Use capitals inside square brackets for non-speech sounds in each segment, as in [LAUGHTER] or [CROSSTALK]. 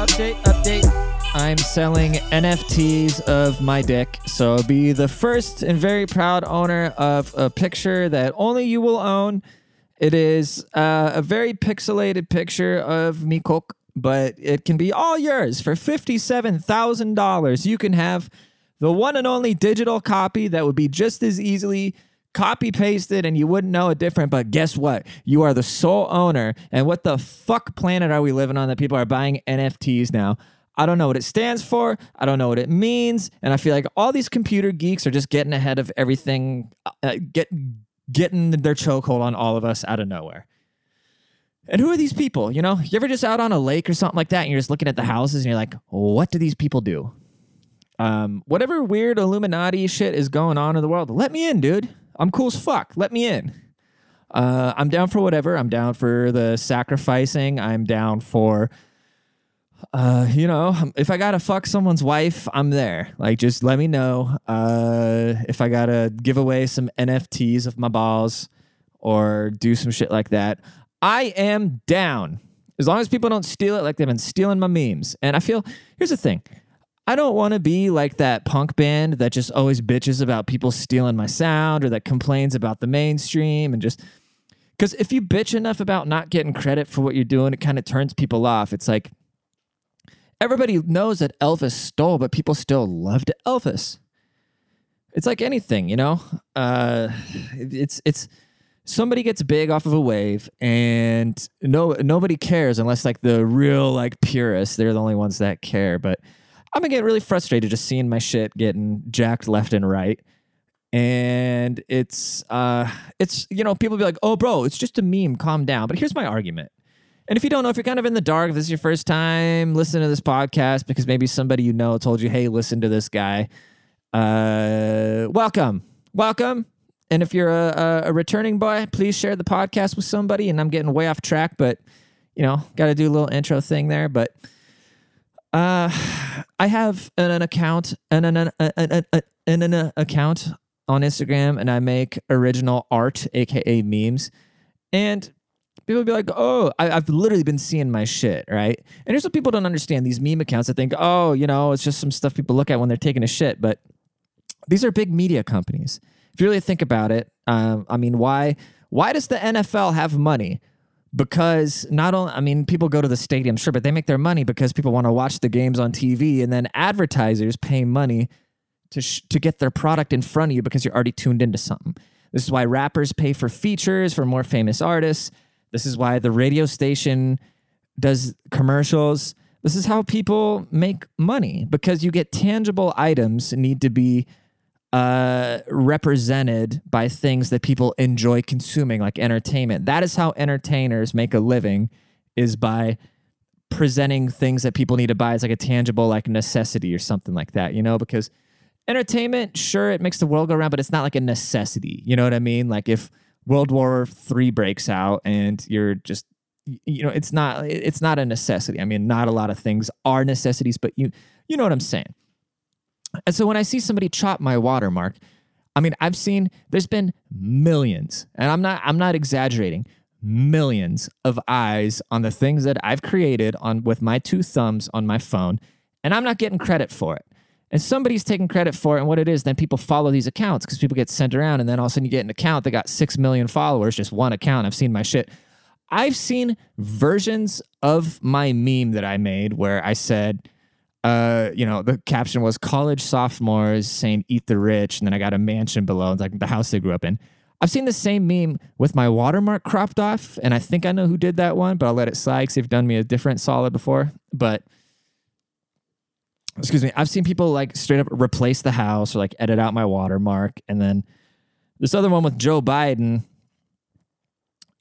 Update, update. I'm selling NFTs of my dick, so be the first and very proud owner of a picture that only you will own. It is uh, a very pixelated picture of me cook, but it can be all yours for $57,000. You can have the one and only digital copy that would be just as easily copy pasted and you wouldn't know it different. But guess what? You are the sole owner. And what the fuck planet are we living on that people are buying NFTs now? I don't know what it stands for. I don't know what it means. And I feel like all these computer geeks are just getting ahead of everything, uh, get, getting their chokehold on all of us out of nowhere. And who are these people? You know, you ever just out on a lake or something like that and you're just looking at the houses and you're like, what do these people do? Um, whatever weird Illuminati shit is going on in the world, let me in, dude. I'm cool as fuck. Let me in. Uh, I'm down for whatever. I'm down for the sacrificing. I'm down for uh, you know, if I gotta fuck someone's wife, I'm there. Like, just let me know. Uh, if I gotta give away some NFTs of my balls or do some shit like that, I am down. As long as people don't steal it like they've been stealing my memes. And I feel, here's the thing I don't want to be like that punk band that just always bitches about people stealing my sound or that complains about the mainstream and just. Because if you bitch enough about not getting credit for what you're doing, it kind of turns people off. It's like, everybody knows that Elvis stole, but people still loved Elvis. It's like anything, you know. Uh, it's it's somebody gets big off of a wave, and no nobody cares unless like the real like purists. They're the only ones that care. But I'm getting really frustrated just seeing my shit getting jacked left and right. And it's uh it's you know people be like oh bro it's just a meme calm down but here's my argument and if you don't know, if you're kind of in the dark, if this is your first time listening to this podcast because maybe somebody you know told you, hey, listen to this guy, uh, welcome. Welcome. And if you're a, a, returning boy, please share the podcast with somebody. And I'm getting way off track, but you know, got to do a little intro thing there. But uh, [SIGHS] I have an, an account, an, an, an, an, an, an account on Instagram, and I make original art, aka memes. And people be like, oh, I, have literally been seeing my shit, right? And here's what people don't understand these meme accounts that think, oh, you know, it's just some stuff people look at when they're taking a shit. But these are big media companies. If you really think about it, um, I mean, why why does the NFL have money? Because not only, I mean, people go to the stadium, sure, but they make their money because people want to watch the games on TV, and then advertisers pay money to sh- to get their product in front of you because you're already tuned into something. This is why rappers pay for features for more famous artists. This is why the radio station does commercials. This is how people make money because you get tangible items need to be uh, represented by things that people enjoy consuming, like entertainment. That is how entertainers make a living, is by presenting things that people need to buy as like a tangible like necessity or something like that. You know, because entertainment, sure, it makes the world go around, but it's not like a necessity. You know what I mean? Like if World War Three breaks out and you're just you know it's not it's not a necessity. I mean, not a lot of things are necessities, but you you know what I'm saying. And so when I see somebody chop my watermark, I mean, I've seen there's been millions, and I'm not I'm not exaggerating, millions of eyes on the things that I've created on with my two thumbs on my phone, and I'm not getting credit for it and somebody's taking credit for it and what it is, then people follow these accounts because people get sent around and then all of a sudden you get an account that got 6 million followers, just one account. I've seen my shit. I've seen versions of my meme that I made where I said, uh, you know, the caption was college sophomores saying eat the rich, and then I got a mansion below, It's like the house they grew up in. I've seen the same meme with my watermark cropped off, and I think I know who did that one, but I'll let it slide because they've done me a different solid before. But excuse me, I've seen people like straight up replace the house or like edit out my watermark. And then this other one with Joe Biden,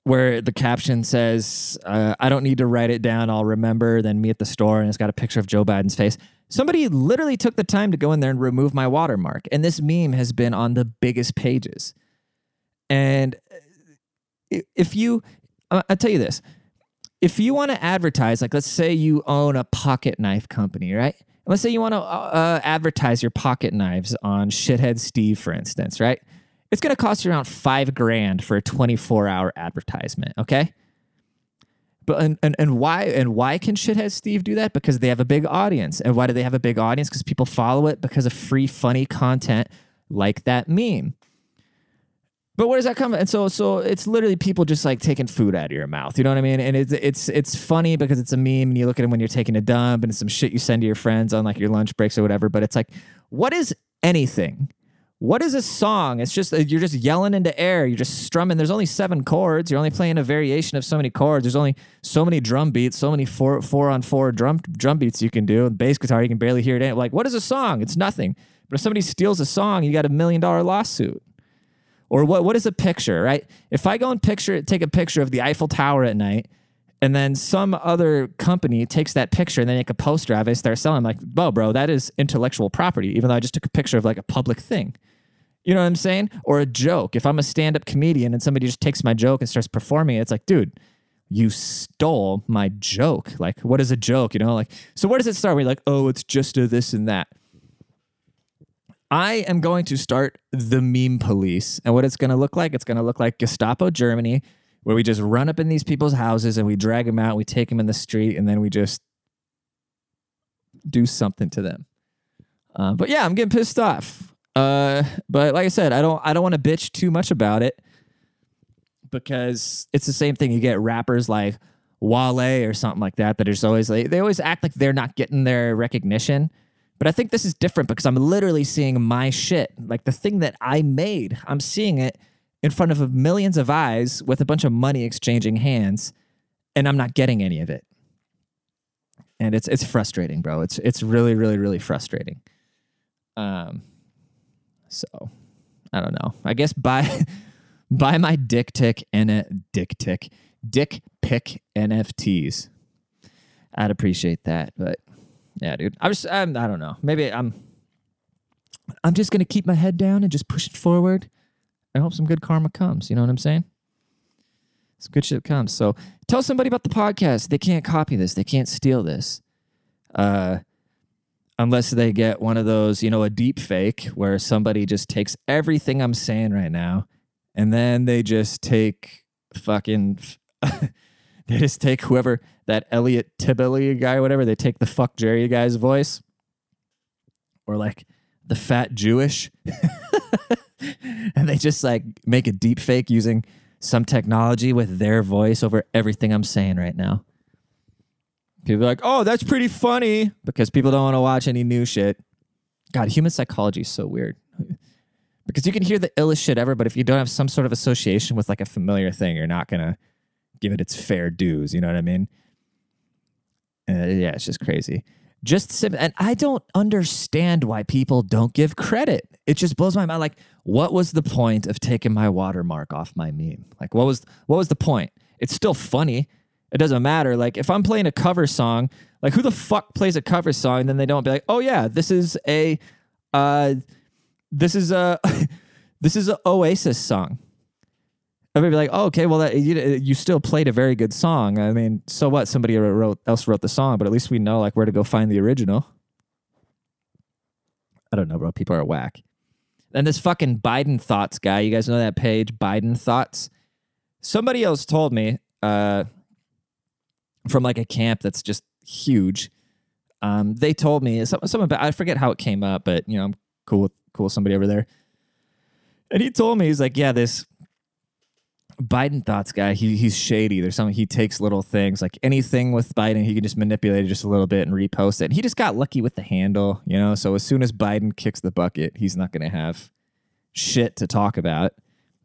where the caption says, uh, I don't need to write it down. I'll remember. Then me at the store, and it's got a picture of Joe Biden's face. Somebody literally took the time to go in there and remove my watermark. And this meme has been on the biggest pages. And uh, if you, I'll tell you this if you want to advertise, like let's say you own a pocket knife company, right? let's say you want to uh, advertise your pocket knives on Shithead Steve, for instance, right? It's going to cost you around five grand for a 24 hour advertisement. Okay. But and, and, and why and why can shithead Steve do that? Because they have a big audience. And why do they have a big audience? Because people follow it because of free, funny content like that meme. But where does that come? And so, so it's literally people just like taking food out of your mouth. You know what I mean? And it's it's it's funny because it's a meme, and you look at it when you're taking a dump, and it's some shit you send to your friends on like your lunch breaks or whatever. But it's like, what is anything? What is a song? It's just uh, you're just yelling into air. You're just strumming. There's only seven chords. You're only playing a variation of so many chords. There's only so many drum beats, so many four four on four drum drum beats you can do. And bass guitar, you can barely hear it. Like, what is a song? It's nothing. But if somebody steals a song, you got a million dollar lawsuit. Or what what is a picture, right? If I go and picture take a picture of the Eiffel Tower at night, and then some other company takes that picture and they make a poster of it, start selling. I'm like, whoa, bro, that is intellectual property, even though I just took a picture of like a public thing. You know what I'm saying? Or a joke. If I'm a stand-up comedian and somebody just takes my joke and starts performing it, it's like, dude, you stole my joke. Like, what is a joke? You know, like, so where does it start? We're like, oh, it's just a this and that. I am going to start the meme police. And what it's going to look like, it's going to look like Gestapo Germany, where we just run up in these people's houses and we drag them out, we take them in the street, and then we just do something to them. Uh, but yeah, I'm getting pissed off. Uh, but like I said, I don't I don't want to bitch too much about it because it's the same thing. You get rappers like Wale or something like that that just always like they always act like they're not getting their recognition but I think this is different because I'm literally seeing my shit, like the thing that I made. I'm seeing it in front of millions of eyes with a bunch of money exchanging hands, and I'm not getting any of it. And it's it's frustrating, bro. It's it's really really really frustrating. Um, so I don't know. I guess buy [LAUGHS] buy my dick tick and a dick tick dick pick NFTs. I'd appreciate that, but yeah, dude. I was I'm, I don't know. Maybe I'm I'm just gonna keep my head down and just push it forward. I hope some good karma comes. You know what I'm saying? Some good shit comes. So tell somebody about the podcast. They can't copy this. They can't steal this. Uh unless they get one of those, you know, a deep fake where somebody just takes everything I'm saying right now and then they just take fucking [LAUGHS] they just take whoever that Elliot Tebele guy, whatever. They take the fuck Jerry guy's voice, or like the fat Jewish, [LAUGHS] and they just like make a deep fake using some technology with their voice over everything I'm saying right now. People are like, oh, that's pretty funny because people don't want to watch any new shit. God, human psychology is so weird. [LAUGHS] because you can hear the illest shit ever, but if you don't have some sort of association with like a familiar thing, you're not gonna give it its fair dues. You know what I mean? Uh, yeah, it's just crazy. Just sim- and I don't understand why people don't give credit. It just blows my mind. Like, what was the point of taking my watermark off my meme? Like, what was what was the point? It's still funny. It doesn't matter. Like, if I'm playing a cover song, like who the fuck plays a cover song? And then they don't be like, oh yeah, this is a, uh, this is a, [LAUGHS] this is a Oasis song. Everybody be like, oh, okay, well, that, you, you still played a very good song. I mean, so what? Somebody wrote, else wrote the song, but at least we know like where to go find the original. I don't know, bro. People are whack. And this fucking Biden thoughts guy, you guys know that page, Biden thoughts. Somebody else told me uh, from like a camp that's just huge. Um, they told me something, something about, I forget how it came up, but you know, I'm cool with cool with somebody over there. And he told me he's like, yeah, this Biden thoughts guy, he he's shady. There's something he takes little things like anything with Biden, he can just manipulate it just a little bit and repost it. And he just got lucky with the handle, you know. So as soon as Biden kicks the bucket, he's not going to have shit to talk about.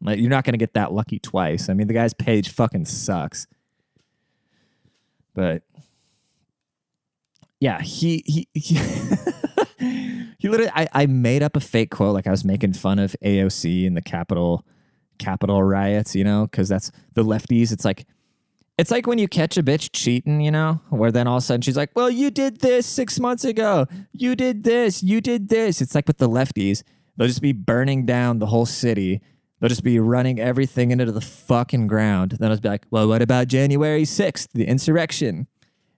Like you're not going to get that lucky twice. I mean, the guy's page fucking sucks. But yeah, he he [LAUGHS] he, he literally I, I made up a fake quote like I was making fun of AOC and the Capitol Capitol riots, you know, because that's the lefties. It's like, it's like when you catch a bitch cheating, you know, where then all of a sudden she's like, well, you did this six months ago. You did this. You did this. It's like with the lefties. They'll just be burning down the whole city. They'll just be running everything into the fucking ground. Then I'll be like, well, what about January 6th, the insurrection?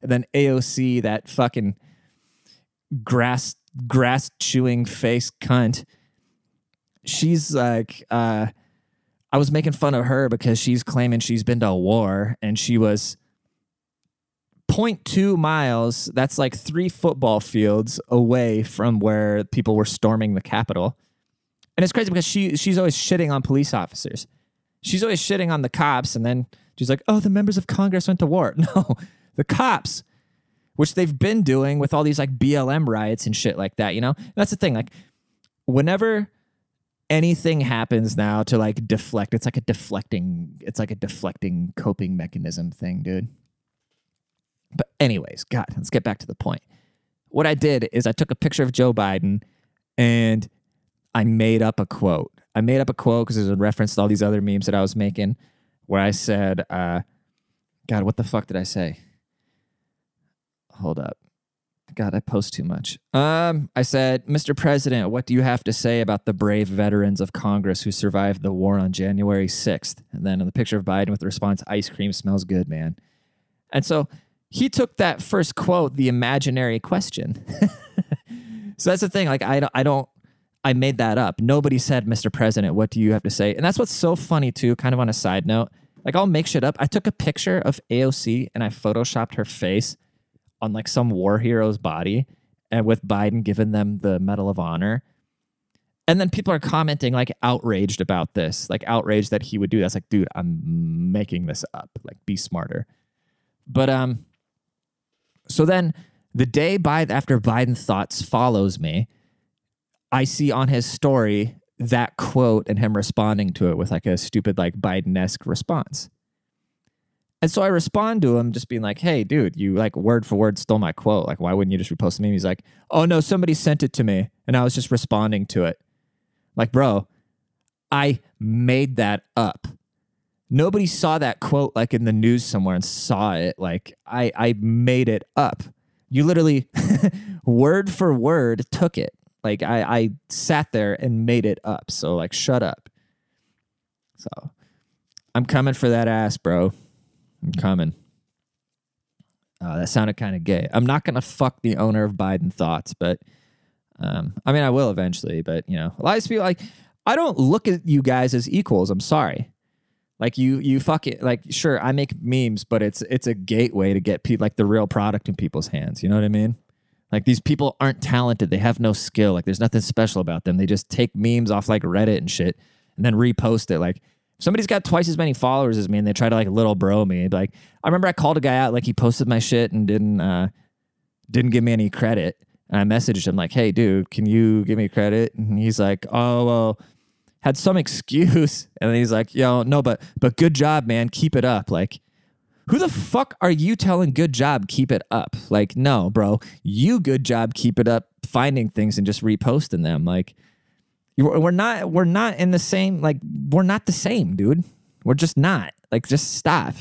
And then AOC, that fucking grass grass chewing face cunt. She's like, uh, I was making fun of her because she's claiming she's been to a war and she was 0.2 miles. That's like three football fields away from where people were storming the Capitol. And it's crazy because she she's always shitting on police officers. She's always shitting on the cops, and then she's like, "Oh, the members of Congress went to war." [LAUGHS] No, the cops, which they've been doing with all these like BLM riots and shit like that. You know, that's the thing. Like, whenever anything happens now to like deflect, it's like a deflecting. It's like a deflecting coping mechanism thing, dude. But anyways, God, let's get back to the point. What I did is I took a picture of Joe Biden and I made up a quote. I made up a quote because there's a reference to all these other memes that I was making where I said, uh, God, what the fuck did I say? Hold up. God, I post too much. Um, I said, Mr. President, what do you have to say about the brave veterans of Congress who survived the war on January 6th? And then in the picture of Biden with the response, ice cream smells good, man. And so he took that first quote, the imaginary question. [LAUGHS] so that's the thing. Like, I don't, I don't, I made that up. Nobody said, Mr. President, what do you have to say? And that's what's so funny, too, kind of on a side note. Like, I'll make shit up. I took a picture of AOC and I photoshopped her face on like some war hero's body and with Biden giving them the Medal of Honor. And then people are commenting like outraged about this, like outraged that he would do that. It's like, dude, I'm making this up. Like, be smarter. But um, so then the day by after Biden thoughts follows me, I see on his story that quote and him responding to it with like a stupid, like Biden esque response. And so I respond to him just being like, hey, dude, you like word for word stole my quote. Like, why wouldn't you just repost me? He's like, oh, no, somebody sent it to me. And I was just responding to it. Like, bro, I made that up. Nobody saw that quote like in the news somewhere and saw it. Like, I, I made it up. You literally, [LAUGHS] word for word, took it. Like I, I sat there and made it up. So like, shut up. So I'm coming for that ass, bro. I'm coming. Uh, that sounded kind of gay. I'm not gonna fuck the owner of Biden thoughts, but um, I mean, I will eventually. But you know, a lot of people like I don't look at you guys as equals. I'm sorry. Like you, you fuck it. Like sure, I make memes, but it's it's a gateway to get people like the real product in people's hands. You know what I mean? Like these people aren't talented. They have no skill. Like there's nothing special about them. They just take memes off like Reddit and shit and then repost it. Like somebody's got twice as many followers as me and they try to like little bro me. Like I remember I called a guy out like he posted my shit and didn't uh didn't give me any credit. And I messaged him like, "Hey, dude, can you give me credit?" And he's like, "Oh, well." Had some [LAUGHS] excuse, and he's like, "Yo, no, but but good job, man. Keep it up." Like, who the fuck are you telling good job, keep it up? Like, no, bro, you good job, keep it up, finding things and just reposting them. Like, we're not, we're not in the same, like, we're not the same, dude. We're just not. Like, just stop.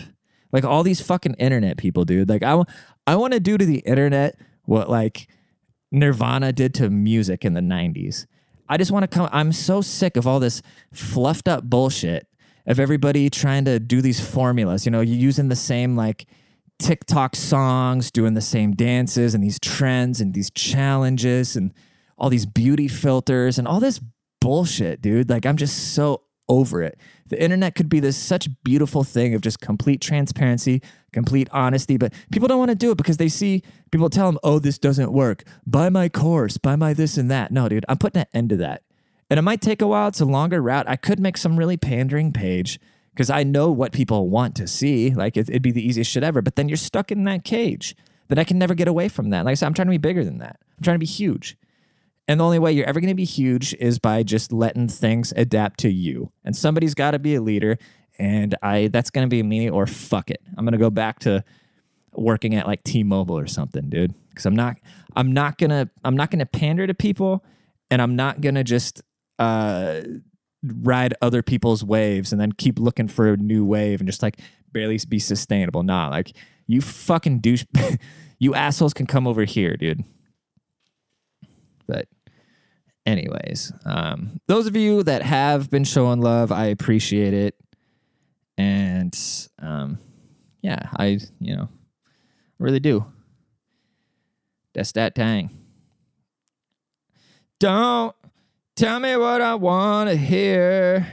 Like, all these fucking internet people, dude. Like, I, I want to do to the internet what, like, Nirvana did to music in the 90s. I just want to come, I'm so sick of all this fluffed up bullshit of everybody trying to do these formulas. You know, you're using the same like TikTok songs, doing the same dances and these trends and these challenges and all these beauty filters and all this bullshit, dude. Like I'm just so over it. The internet could be this such beautiful thing of just complete transparency, complete honesty, but people don't want to do it because they see people tell them, "Oh, this doesn't work. Buy my course, buy my this and that." No, dude, I'm putting an end to that. And it might take a while. It's a longer route. I could make some really pandering page because I know what people want to see. Like it, would be the easiest shit ever. But then you're stuck in that cage. that I can never get away from that. Like I said, I'm trying to be bigger than that. I'm trying to be huge. And the only way you're ever going to be huge is by just letting things adapt to you. And somebody's got to be a leader. And I that's going to be me or fuck it. I'm going to go back to working at like T-Mobile or something, dude. Because I'm not I'm not gonna I'm not gonna pander to people, and I'm not gonna just uh, ride other people's waves and then keep looking for a new wave and just like barely be sustainable. Nah, like you fucking douche, [LAUGHS] you assholes can come over here, dude. But anyways, um, those of you that have been showing love, I appreciate it. And um, yeah, I, you know, really do. That's that tang. Don't tell me what I want to hear.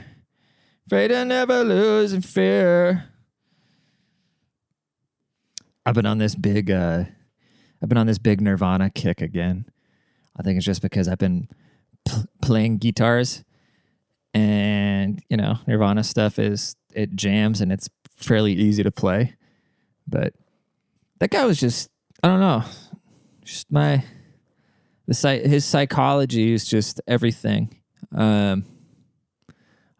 Afraid to never lose in fear. I've been on this big uh I've been on this big Nirvana kick again. I think it's just because I've been pl- playing guitars and you know, Nirvana stuff is it jams and it's fairly easy to play. But that guy was just I don't know. Just my the his psychology is just everything. Um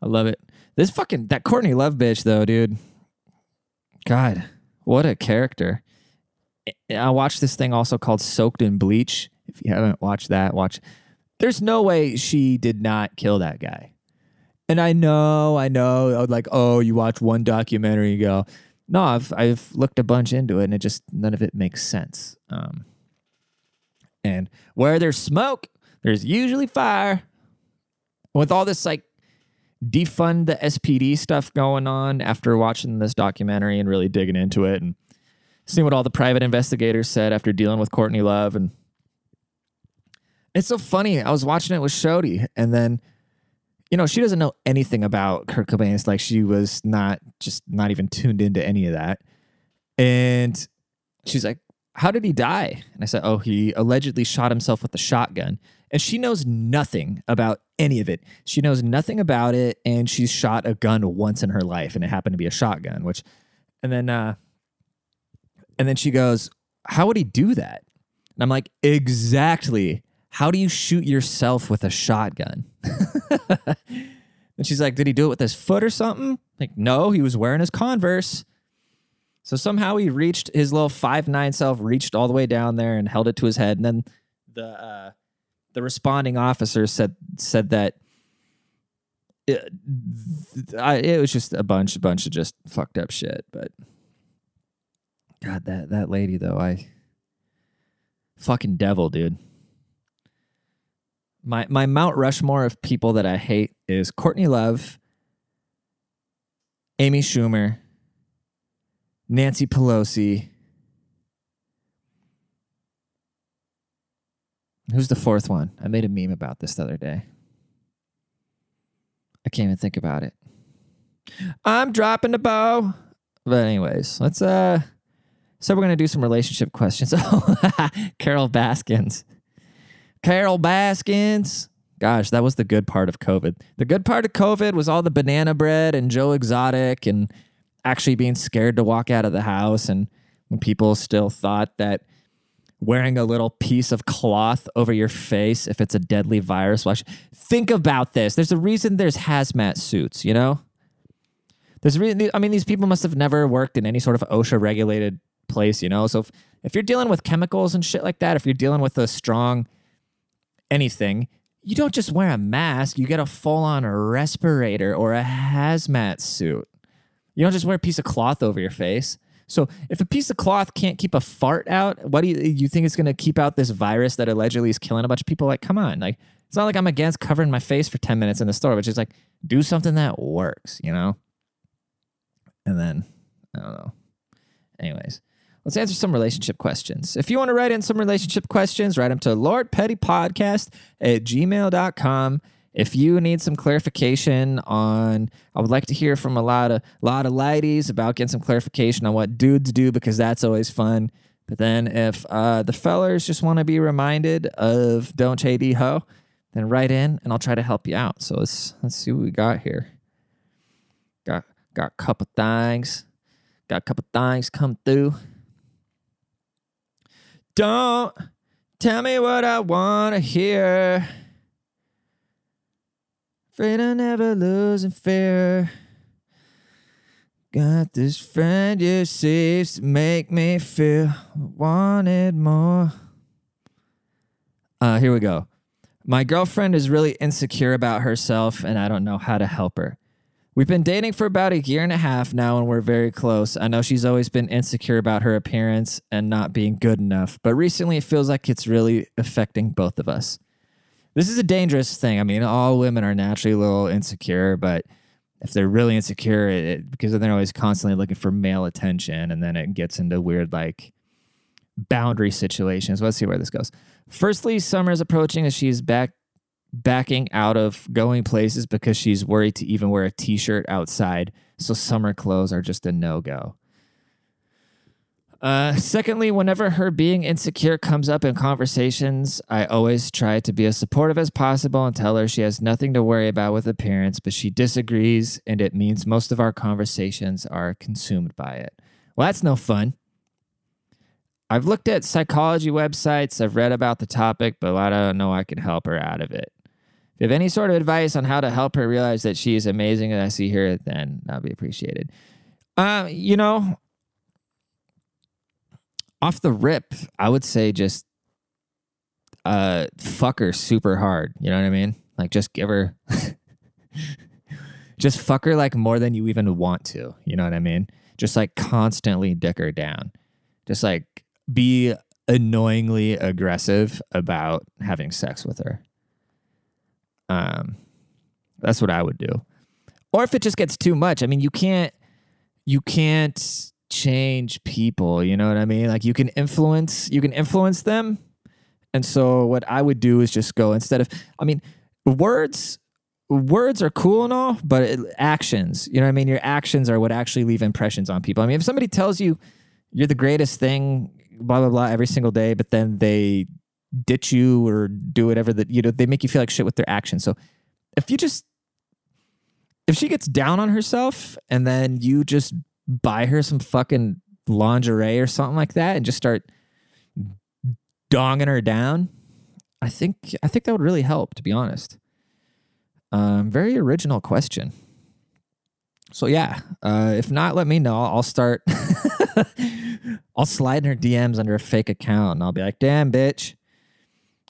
I love it. This fucking that Courtney Love bitch though, dude. God, what a character. I watched this thing also called Soaked in Bleach. If you haven't watched that, watch. There's no way she did not kill that guy. And I know, I know, like, oh, you watch one documentary, you go, no, I've I've looked a bunch into it, and it just none of it makes sense. Um, and where there's smoke, there's usually fire. With all this like defund the SPD stuff going on after watching this documentary and really digging into it and seeing what all the private investigators said after dealing with Courtney Love. And it's so funny. I was watching it with Shody and then, you know, she doesn't know anything about Kurt Cobain. It's like she was not just not even tuned into any of that. And she's like, How did he die? And I said, Oh, he allegedly shot himself with a shotgun. And she knows nothing about any of it. She knows nothing about it. And she's shot a gun once in her life. And it happened to be a shotgun, which, and then, uh, and then she goes, How would he do that? And I'm like, Exactly. How do you shoot yourself with a shotgun? [LAUGHS] and she's like, Did he do it with his foot or something? Like, no, he was wearing his Converse. So somehow he reached his little five nine self, reached all the way down there and held it to his head. And then the uh, the responding officer said said that it, I, it was just a bunch, a bunch of just fucked up shit. But God, that that lady though, I fucking devil, dude. My my Mount Rushmore of people that I hate is Courtney Love, Amy Schumer, Nancy Pelosi. Who's the fourth one? I made a meme about this the other day. I can't even think about it. I'm dropping the bow. But anyways, let's uh so we're gonna do some relationship questions. Oh, [LAUGHS] Carol Baskins. Carol Baskins. Gosh, that was the good part of COVID. The good part of COVID was all the banana bread and Joe Exotic and actually being scared to walk out of the house and when people still thought that wearing a little piece of cloth over your face if it's a deadly virus. Think about this. There's a reason there's hazmat suits, you know? There's a reason, I mean, these people must have never worked in any sort of OSHA regulated place, you know? So if, if you're dealing with chemicals and shit like that, if you're dealing with a strong anything, you don't just wear a mask, you get a full on respirator or a hazmat suit. You don't just wear a piece of cloth over your face. So if a piece of cloth can't keep a fart out, what do you, you think it's going to keep out this virus that allegedly is killing a bunch of people? Like, come on. Like, it's not like I'm against covering my face for 10 minutes in the store, but just like do something that works, you know? And then, I don't know. Anyways, let's answer some relationship questions. If you want to write in some relationship questions, write them to lordpettypodcast at gmail.com if you need some clarification on i would like to hear from a lot of a lot of ladies about getting some clarification on what dudes do because that's always fun. But then if uh, the fellers just want to be reminded of don't jd ho then write in and i'll try to help you out. So let's let's see what we got here. Got got a couple things. Got a couple things come through. Don't tell me what i want to hear Afraid I never losing fear. Got this friend you seems to make me feel wanted more. Uh, here we go. My girlfriend is really insecure about herself, and I don't know how to help her. We've been dating for about a year and a half now, and we're very close. I know she's always been insecure about her appearance and not being good enough, but recently it feels like it's really affecting both of us this is a dangerous thing. I mean, all women are naturally a little insecure, but if they're really insecure, it, it, because they're always constantly looking for male attention, and then it gets into weird like boundary situations. Let's see where this goes. Firstly, summer is approaching as she's back backing out of going places because she's worried to even wear a t shirt outside. So summer clothes are just a no go. Uh, secondly, whenever her being insecure comes up in conversations, I always try to be as supportive as possible and tell her she has nothing to worry about with appearance, but she disagrees, and it means most of our conversations are consumed by it. Well, that's no fun. I've looked at psychology websites, I've read about the topic, but I don't know I can help her out of it. If you have any sort of advice on how to help her realize that she is amazing and I see her, then that'd be appreciated. Uh, you know, off the rip, I would say just uh fuck her super hard. You know what I mean? Like just give her [LAUGHS] just fuck her like more than you even want to. You know what I mean? Just like constantly dick her down. Just like be annoyingly aggressive about having sex with her. Um that's what I would do. Or if it just gets too much, I mean you can't you can't change people, you know what I mean? Like you can influence you can influence them. And so what I would do is just go instead of I mean, words words are cool and all, but it, actions, you know what I mean? Your actions are what actually leave impressions on people. I mean, if somebody tells you you're the greatest thing, blah blah blah every single day, but then they ditch you or do whatever that you know, they make you feel like shit with their actions. So if you just if she gets down on herself and then you just buy her some fucking lingerie or something like that and just start donging her down, I think I think that would really help, to be honest. Um, very original question. So yeah, uh, if not, let me know. I'll start. [LAUGHS] I'll slide in her DMs under a fake account, and I'll be like, "Damn, bitch,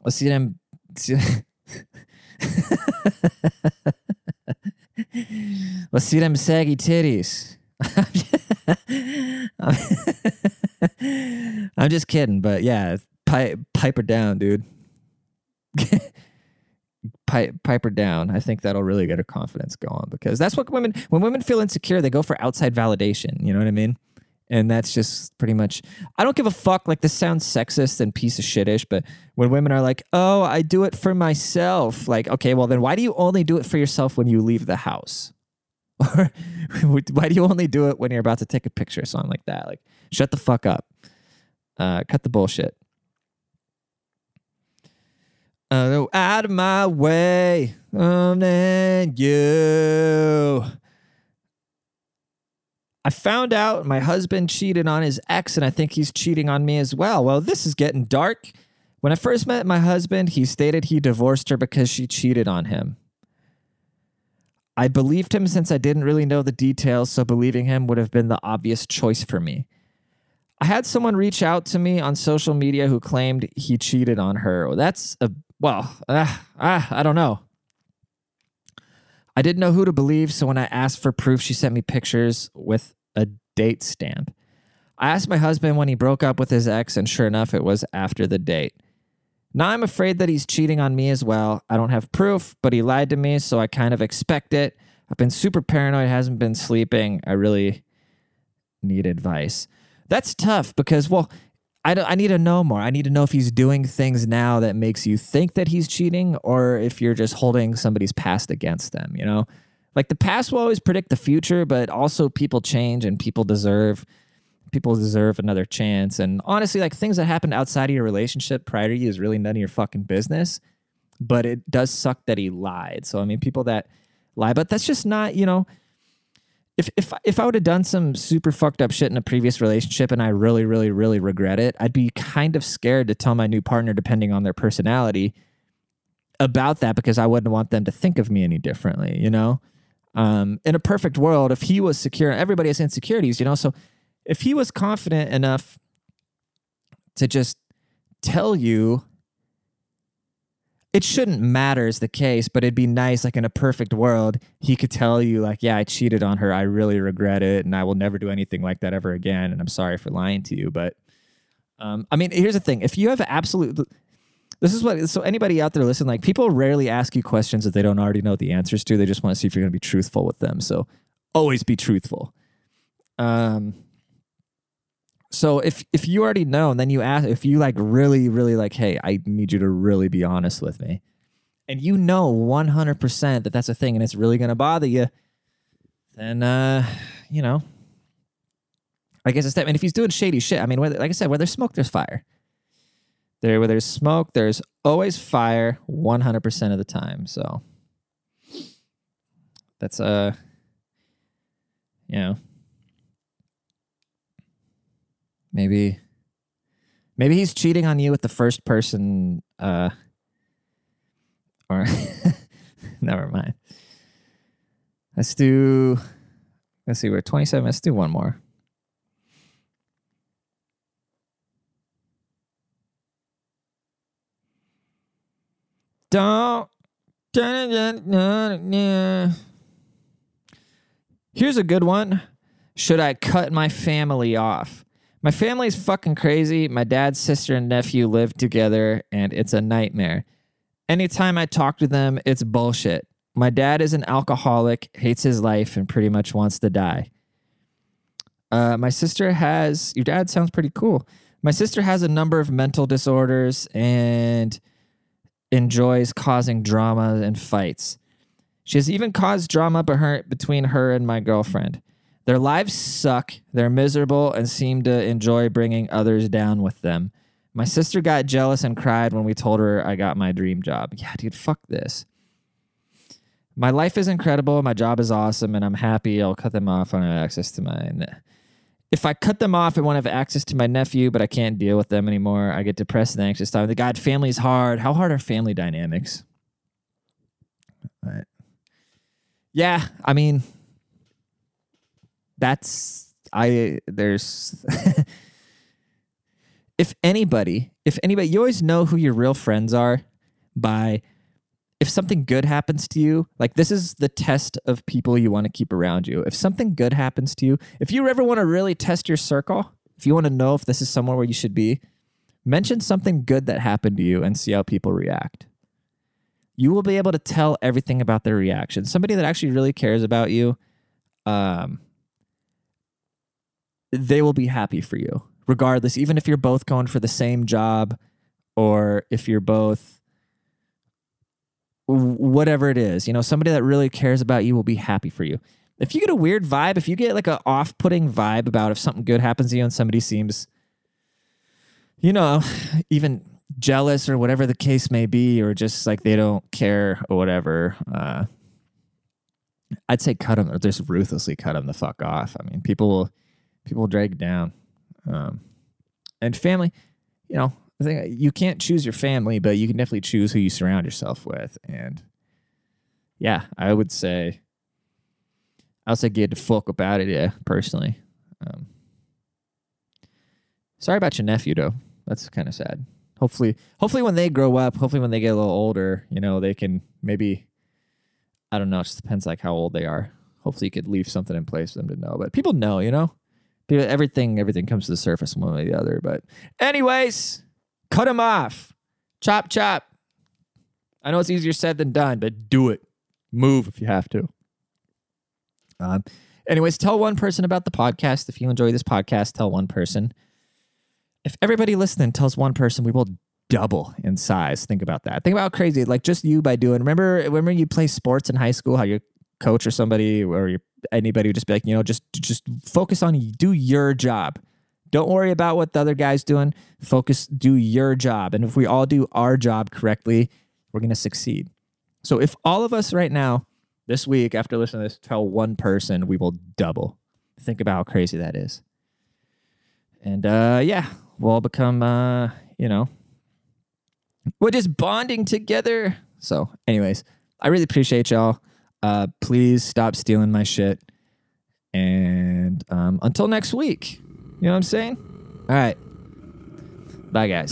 let's see them." [LAUGHS] let's see them saggy titties. [LAUGHS] I'm just kidding, but yeah, pipe, pipe her down, dude. [LAUGHS] pipe, pipe her down. I think that'll really get her confidence going because that's what women, when women feel insecure, they go for outside validation. You know what I mean? And that's just pretty much, I don't give a fuck. Like, this sounds sexist and piece of shitish, but when women are like, oh, I do it for myself, like, okay, well, then why do you only do it for yourself when you leave the house? Or [LAUGHS] why do you only do it when you're about to take a picture or something like that? Like, shut the fuck up. Uh, cut the bullshit. Uh, go out of my way, um, and you. I found out my husband cheated on his ex, and I think he's cheating on me as well. Well, this is getting dark. When I first met my husband, he stated he divorced her because she cheated on him. I believed him since I didn't really know the details, so believing him would have been the obvious choice for me. I had someone reach out to me on social media who claimed he cheated on her. That's a, well, uh, uh, I don't know. I didn't know who to believe, so when I asked for proof, she sent me pictures with a date stamp. I asked my husband when he broke up with his ex, and sure enough, it was after the date. Now I'm afraid that he's cheating on me as well. I don't have proof, but he lied to me, so I kind of expect it. I've been super paranoid, hasn't been sleeping. I really need advice. That's tough because, well, I, I need to know more. I need to know if he's doing things now that makes you think that he's cheating or if you're just holding somebody's past against them, you know? Like the past will always predict the future, but also people change and people deserve people deserve another chance. And honestly, like things that happened outside of your relationship prior to you is really none of your fucking business. But it does suck that he lied. So I mean, people that lie, but that's just not, you know, if if if I would have done some super fucked up shit in a previous relationship and I really, really, really regret it, I'd be kind of scared to tell my new partner, depending on their personality, about that because I wouldn't want them to think of me any differently, you know? Um, in a perfect world, if he was secure, everybody has insecurities, you know. So if he was confident enough to just tell you it shouldn't matter is the case, but it'd be nice, like in a perfect world, he could tell you, like, yeah, I cheated on her. I really regret it, and I will never do anything like that ever again. And I'm sorry for lying to you. But um, I mean, here's the thing: if you have absolute, this is what. So anybody out there listen, like, people rarely ask you questions that they don't already know the answers to. They just want to see if you're going to be truthful with them. So always be truthful. Um, so if if you already know, and then you ask if you like really really like, hey, I need you to really be honest with me, and you know 100% that that's a thing and it's really going to bother you, then, uh, you know, I guess it's that. And if he's doing shady shit, I mean, whether, like I said, where there's smoke, there's fire. There, where there's smoke, there's always fire 100% of the time. So that's, uh, you know, maybe, maybe he's cheating on you with the first person, uh, or [LAUGHS] never mind. Let's do, let's see, we're 27. Let's do one more. Don't. Here's a good one. Should I cut my family off? My family's fucking crazy. My dad's sister and nephew live together, and it's a nightmare. Anytime I talk to them, it's bullshit. My dad is an alcoholic, hates his life, and pretty much wants to die. Uh, my sister has, your dad sounds pretty cool. My sister has a number of mental disorders and enjoys causing drama and fights. She has even caused drama between her and my girlfriend. Their lives suck, they're miserable, and seem to enjoy bringing others down with them. My sister got jealous and cried when we told her I got my dream job. Yeah, dude, fuck this. My life is incredible. My job is awesome, and I'm happy. I'll cut them off when I have access to mine if I cut them off, I won't have access to my nephew, but I can't deal with them anymore. I get depressed and anxious. Time. God, family's hard. How hard are family dynamics? Right. Yeah, I mean, that's I. There's. [LAUGHS] if anybody, if anybody, you always know who your real friends are by if something good happens to you, like this is the test of people you want to keep around you. If something good happens to you, if you ever want to really test your circle, if you want to know if this is somewhere where you should be, mention something good that happened to you and see how people react. You will be able to tell everything about their reaction. Somebody that actually really cares about you, um, they will be happy for you, regardless, even if you're both going for the same job or if you're both whatever it is. You know, somebody that really cares about you will be happy for you. If you get a weird vibe, if you get like an off putting vibe about if something good happens to you and somebody seems, you know, [SIGHS] even jealous or whatever the case may be, or just like they don't care or whatever, uh, I'd say cut them or just ruthlessly cut them the fuck off. I mean, people will, people will drag down. Um, and family, you know, I think you can't choose your family, but you can definitely choose who you surround yourself with. And yeah, I would say, I would say get the fuck about it. Yeah, personally. Um, sorry about your nephew though. That's kind of sad. Hopefully, hopefully when they grow up, hopefully when they get a little older, you know, they can maybe. I don't know. It just depends like how old they are. Hopefully, you could leave something in place for them to know. But people know, you know, everything everything comes to the surface one way or the other. But anyways, Cut him off. Chop, chop. I know it's easier said than done, but do it. Move if you have to. Um, anyways, tell one person about the podcast. If you enjoy this podcast, tell one person. If everybody listening tells one person, we will double in size. Think about that. Think about how crazy, like just you by doing. Remember, remember you play sports in high school? How your coach or somebody or your, anybody would just be like, you know, just just focus on do your job. Don't worry about what the other guy's doing. Focus, do your job. And if we all do our job correctly, we're going to succeed. So if all of us right now, this week, after listening to this, tell one person, we will double. Think about how crazy that is. And uh, yeah, we'll all become, uh, you know, we're just bonding together. So, anyways, I really appreciate y'all. Uh, please stop stealing my shit. And um, until next week. You know what I'm saying? All right. Bye, guys.